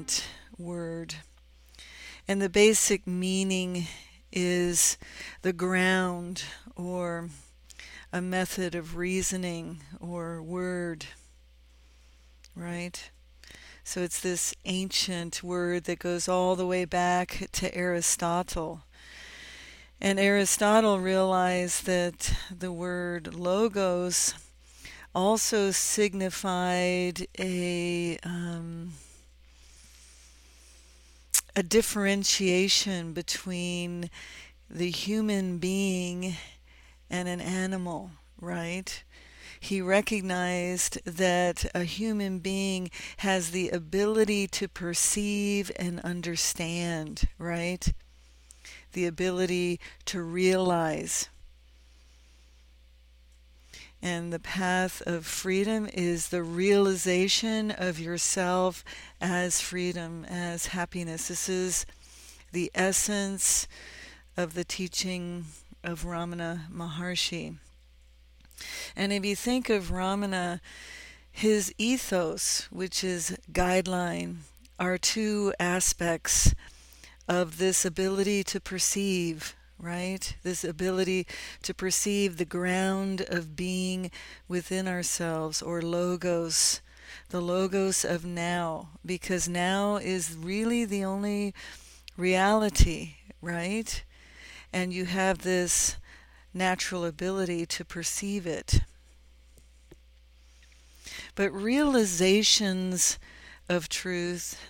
ancient word, and the basic meaning is the ground or a method of reasoning or word, right? So it's this ancient word that goes all the way back to Aristotle. And Aristotle realized that the word logos also signified a um, a differentiation between the human being and an animal, right? He recognized that a human being has the ability to perceive and understand, right? The ability to realize. And the path of freedom is the realization of yourself as freedom, as happiness. This is the essence of the teaching of Ramana Maharshi. And if you think of Ramana, his ethos, which is guideline, are two aspects of this ability to perceive right? This ability to perceive the ground of being within ourselves or logos, the logos of now, because now is really the only reality, right? And you have this natural ability to perceive it. But realizations of truth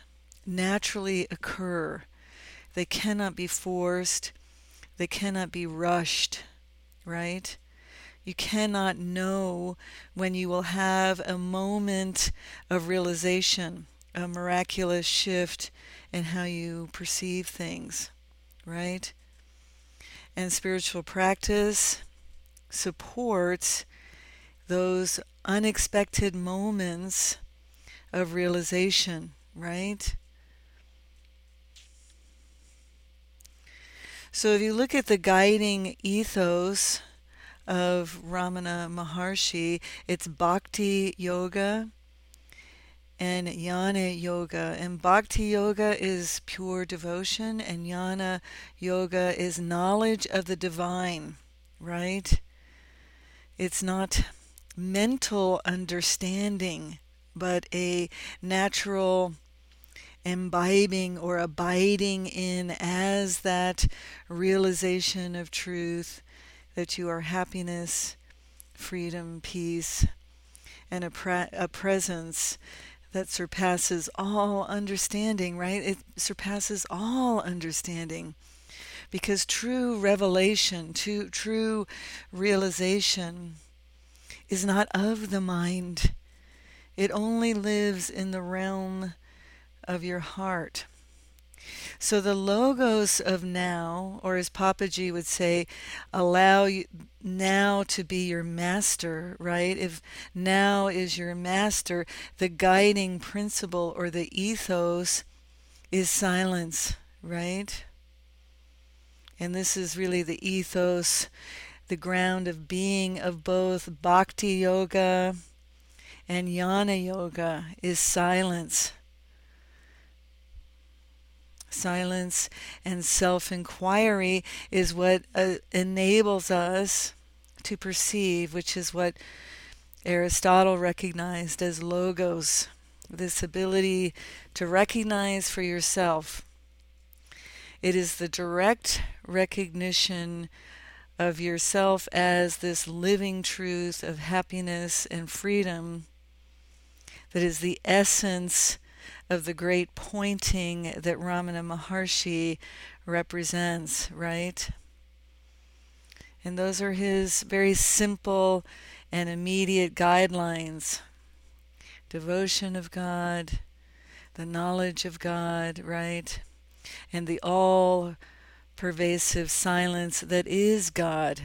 naturally occur. They cannot be forced they cannot be rushed, right? You cannot know when you will have a moment of realization, a miraculous shift in how you perceive things, right? And spiritual practice supports those unexpected moments of realization, right? So if you look at the guiding ethos of Ramana Maharshi, it's Bhakti Yoga and Jnana Yoga. And Bhakti Yoga is pure devotion, and Jnana Yoga is knowledge of the divine, right? It's not mental understanding, but a natural imbibing or abiding in as that realization of truth that you are happiness, freedom, peace, and a, pre- a presence that surpasses all understanding, right? It surpasses all understanding. Because true revelation, true, true realization is not of the mind. It only lives in the realm of your heart. So the logos of now, or as Papaji would say, allow now to be your master, right? If now is your master, the guiding principle or the ethos is silence, right? And this is really the ethos, the ground of being of both bhakti yoga and jnana yoga is silence silence and self inquiry is what uh, enables us to perceive, which is what Aristotle recognized as logos this ability to recognize for yourself. It is the direct recognition of yourself as this living truth of happiness and freedom that is the essence of the great pointing that Ramana Maharshi represents, right? And those are his very simple and immediate guidelines devotion of God, the knowledge of God, right? And the all pervasive silence that is God.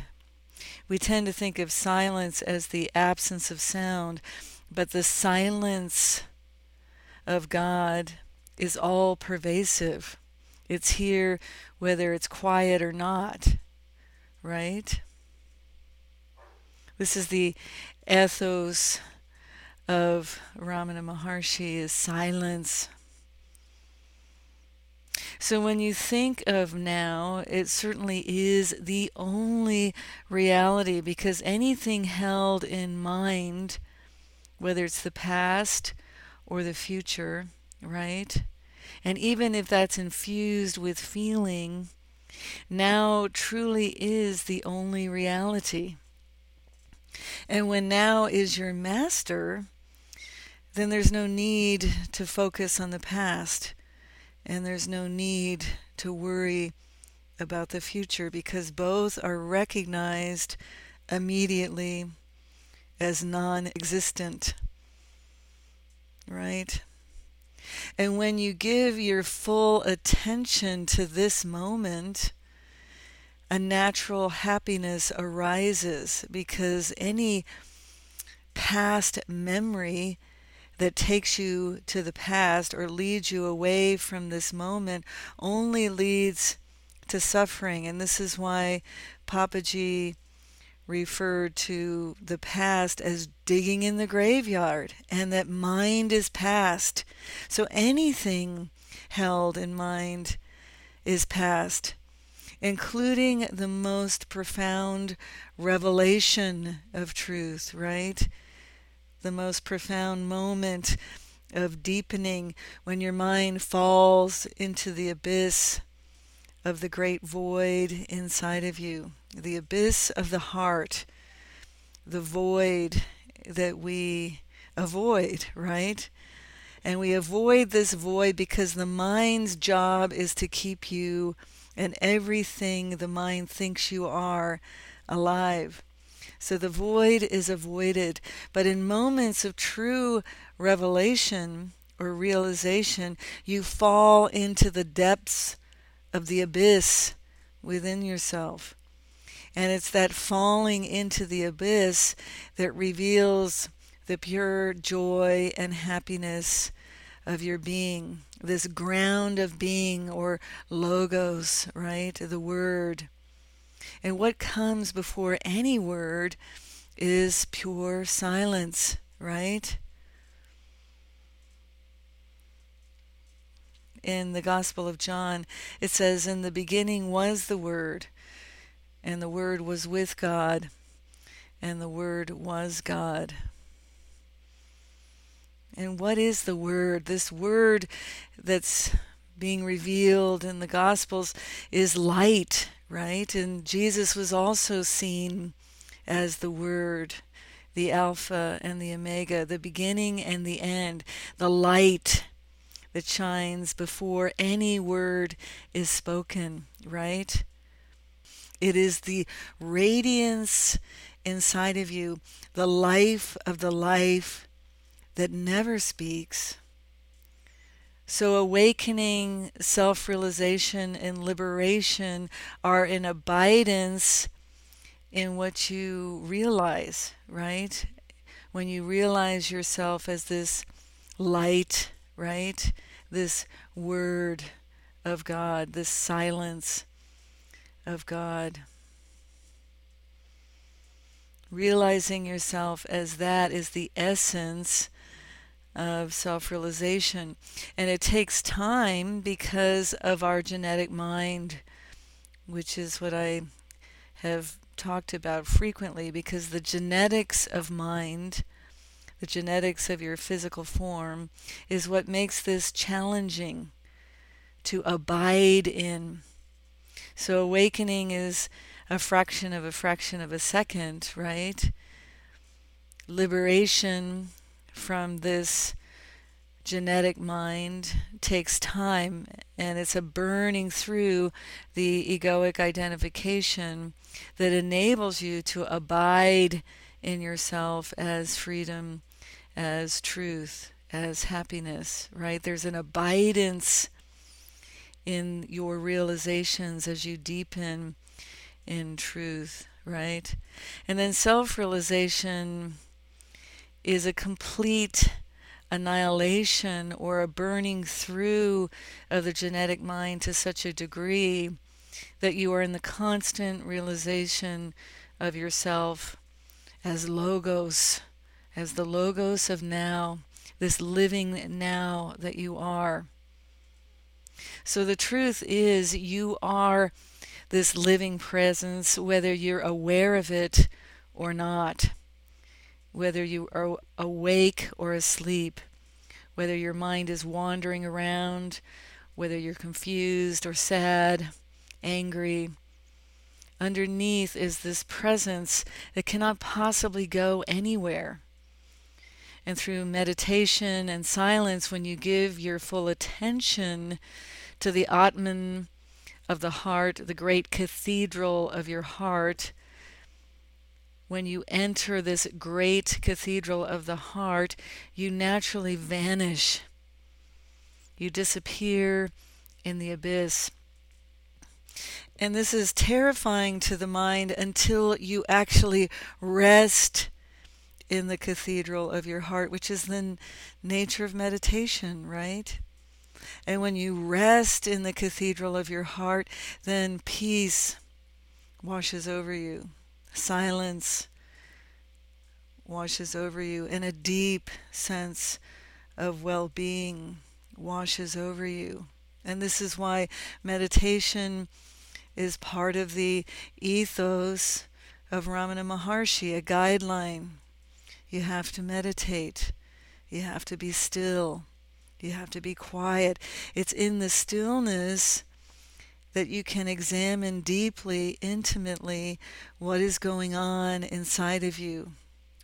We tend to think of silence as the absence of sound, but the silence of God is all pervasive. It's here whether it's quiet or not, right? This is the ethos of Ramana Maharshi is silence. So when you think of now, it certainly is the only reality because anything held in mind, whether it's the past or the future, right? And even if that's infused with feeling, now truly is the only reality. And when now is your master, then there's no need to focus on the past and there's no need to worry about the future because both are recognized immediately as non existent. Right? And when you give your full attention to this moment, a natural happiness arises because any past memory that takes you to the past or leads you away from this moment only leads to suffering. And this is why Papaji referred to the past as digging in the graveyard and that mind is past. So anything held in mind is past, including the most profound revelation of truth, right? the most profound moment of deepening when your mind falls into the abyss of the great void inside of you, the abyss of the heart, the void that we avoid, right? And we avoid this void because the mind's job is to keep you and everything the mind thinks you are alive. So the void is avoided. But in moments of true revelation or realization, you fall into the depths of the abyss within yourself. And it's that falling into the abyss that reveals the pure joy and happiness of your being, this ground of being or logos, right? The word. And what comes before any word is pure silence, right? In the Gospel of John, it says, In the beginning was the Word, and the Word was with God, and the Word was God. And what is the Word? This Word that's being revealed in the Gospels is light, right? And Jesus was also seen as the Word, the Alpha and the Omega, the beginning and the end, the light that shines before any word is spoken, right? It is the radiance inside of you, the life of the life that never speaks so, awakening, self realization, and liberation are in abidance in what you realize, right? When you realize yourself as this light, right? This word of God, this silence of God. Realizing yourself as that is the essence of self realization. And it takes time because of our genetic mind, which is what I have talked about frequently, because the genetics of mind, the genetics of your physical form, is what makes this challenging to abide in. So, awakening is a fraction of a fraction of a second, right? Liberation from this genetic mind takes time and it's a burning through the egoic identification that enables you to abide in yourself as freedom, as truth, as happiness, right? There's an abidance in your realizations as you deepen in truth, right? And then self realization is a complete annihilation or a burning through of the genetic mind to such a degree that you are in the constant realization of yourself as logos, as the Logos of now, this living now that you are. So the truth is, you are this living presence, whether you're aware of it or not, whether you are awake or asleep, whether your mind is wandering around, whether you're confused or sad, angry. Underneath is this presence that cannot possibly go anywhere. And through meditation and silence, when you give your full attention to the Atman of the heart, the great cathedral of your heart, when you enter this great cathedral of the heart, you naturally vanish. You disappear in the abyss. And this is terrifying to the mind until you actually rest in the cathedral of your heart, which is the nature of meditation, right? And when you rest in the cathedral of your heart, then peace washes over you, silence washes over you, and a deep sense of well being washes over you. And this is why meditation is part of the ethos of Ramana Maharshi, a guideline. You have to meditate. You have to be still. You have to be quiet. It's in the stillness that you can examine deeply, intimately, what is going on inside of you.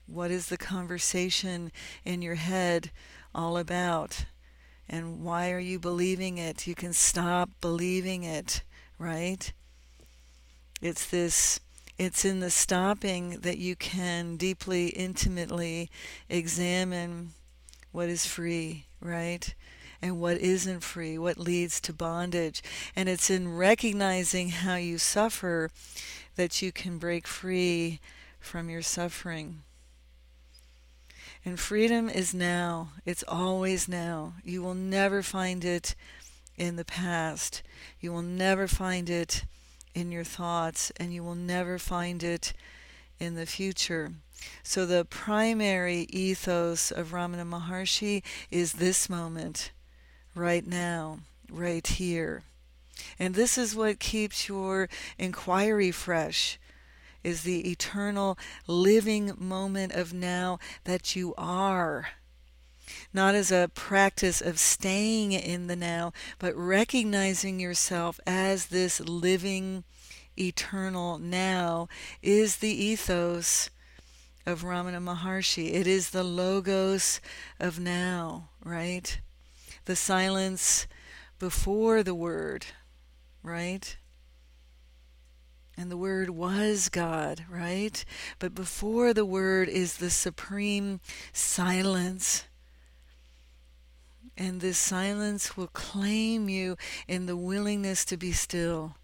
What is the conversation in your head all about? And why are you believing it? You can stop believing it, right? It's this it's in the stopping that you can deeply intimately examine what is free, right? And what isn't free, what leads to bondage. And it's in recognizing how you suffer that you can break free from your suffering. And freedom is now. It's always now. You will never find it in the past. You will never find it in your thoughts, and you will never find it in the future. So, the primary ethos of Ramana Maharshi is this moment, right now, right here. And this is what keeps your inquiry fresh is the eternal living moment of now that you are. Not as a practice of staying in the now, but recognizing yourself as this living, eternal now is the ethos of Ramana Maharshi. It is the logos of now, right? The silence before the word, right? And the Word was God, right? But before the Word is the supreme silence. And this silence will claim you in the willingness to be still,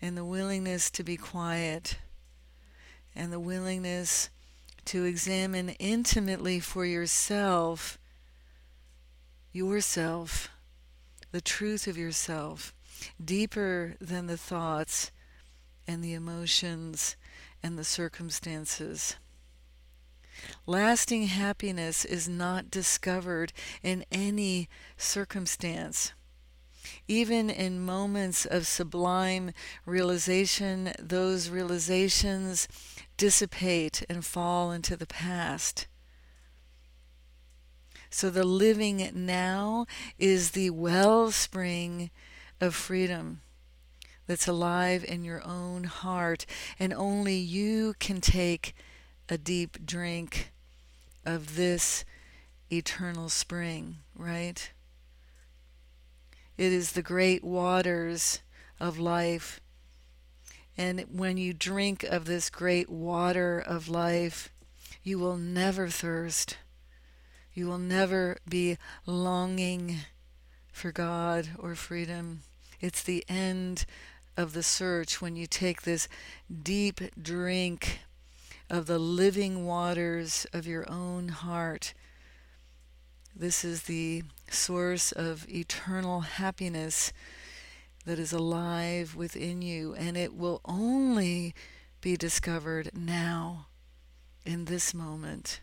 in the willingness to be quiet, and the willingness to examine intimately for yourself, yourself, the truth of yourself, deeper than the thoughts and the emotions and the circumstances. Lasting happiness is not discovered in any circumstance. Even in moments of sublime realization, those realizations dissipate and fall into the past. So the living now is the wellspring of freedom that's alive in your own heart, and only you can take a deep drink of this eternal spring, right? It is the great waters of life. And when you drink of this great water of life, you will never thirst. You will never be longing for God or freedom. It's the end of the search when you take this deep drink of the living waters of your own heart. This is the source of eternal happiness that is alive within you, and it will only be discovered now, in this moment,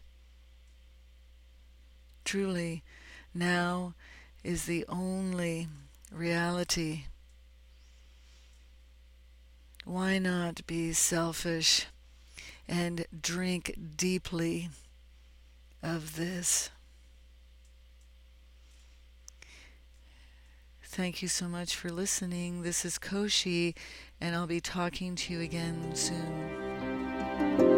truly, now is the only reality. Why not be selfish and drink deeply of this? Thank you so much for listening. This is Koshi, and I'll be talking to you again soon.